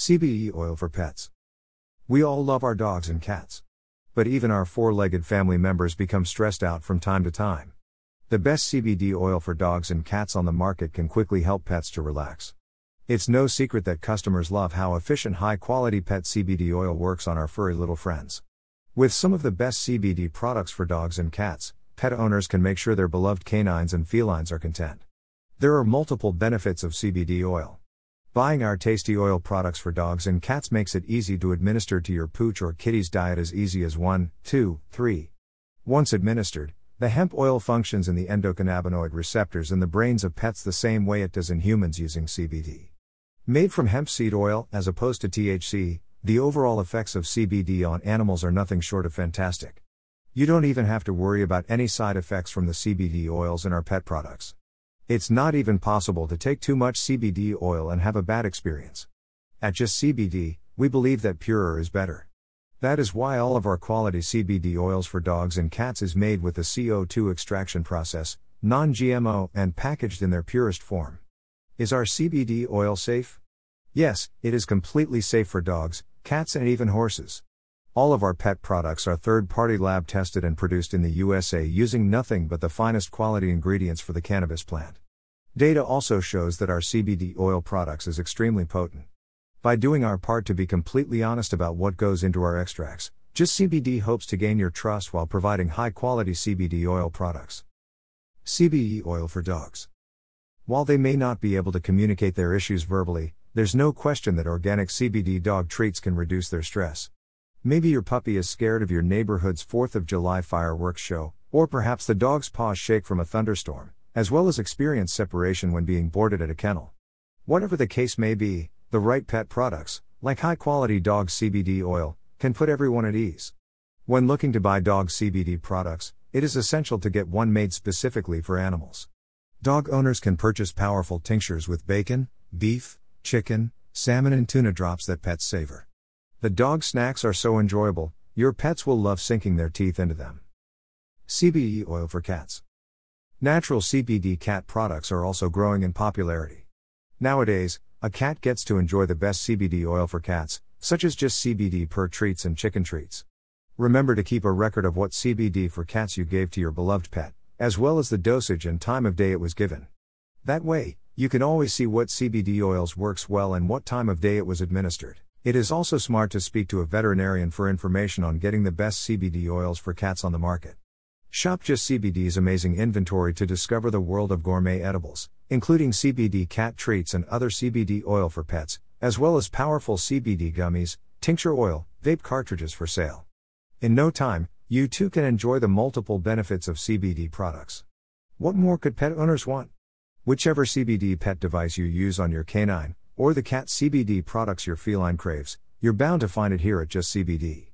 CBD oil for pets. We all love our dogs and cats. But even our four legged family members become stressed out from time to time. The best CBD oil for dogs and cats on the market can quickly help pets to relax. It's no secret that customers love how efficient high quality pet CBD oil works on our furry little friends. With some of the best CBD products for dogs and cats, pet owners can make sure their beloved canines and felines are content. There are multiple benefits of CBD oil. Buying our tasty oil products for dogs and cats makes it easy to administer to your pooch or kitty's diet as easy as 1, 2, 3. Once administered, the hemp oil functions in the endocannabinoid receptors in the brains of pets the same way it does in humans using CBD. Made from hemp seed oil, as opposed to THC, the overall effects of CBD on animals are nothing short of fantastic. You don't even have to worry about any side effects from the CBD oils in our pet products. It's not even possible to take too much CBD oil and have a bad experience. At Just CBD, we believe that purer is better. That is why all of our quality CBD oils for dogs and cats is made with the CO2 extraction process, non GMO, and packaged in their purest form. Is our CBD oil safe? Yes, it is completely safe for dogs, cats, and even horses. All of our pet products are third party lab tested and produced in the USA using nothing but the finest quality ingredients for the cannabis plant. Data also shows that our CBD oil products is extremely potent. By doing our part to be completely honest about what goes into our extracts, Just CBD hopes to gain your trust while providing high quality CBD oil products. CBD oil for dogs. While they may not be able to communicate their issues verbally, there's no question that organic CBD dog treats can reduce their stress. Maybe your puppy is scared of your neighborhood's 4th of July fireworks show, or perhaps the dog's paws shake from a thunderstorm, as well as experience separation when being boarded at a kennel. Whatever the case may be, the right pet products, like high quality dog CBD oil, can put everyone at ease. When looking to buy dog CBD products, it is essential to get one made specifically for animals. Dog owners can purchase powerful tinctures with bacon, beef, chicken, salmon, and tuna drops that pets savor. The dog snacks are so enjoyable, your pets will love sinking their teeth into them. CBD oil for cats. Natural CBD cat products are also growing in popularity. Nowadays, a cat gets to enjoy the best CBD oil for cats, such as just CBD per treats and chicken treats. Remember to keep a record of what CBD for cats you gave to your beloved pet, as well as the dosage and time of day it was given. That way, you can always see what CBD oils works well and what time of day it was administered. It is also smart to speak to a veterinarian for information on getting the best CBD oils for cats on the market. Shop Just CBD's amazing inventory to discover the world of gourmet edibles, including CBD cat treats and other CBD oil for pets, as well as powerful CBD gummies, tincture oil, vape cartridges for sale. In no time, you too can enjoy the multiple benefits of CBD products. What more could pet owners want? Whichever CBD pet device you use on your canine, or the cat CBD products your feline craves, you're bound to find it here at Just CBD.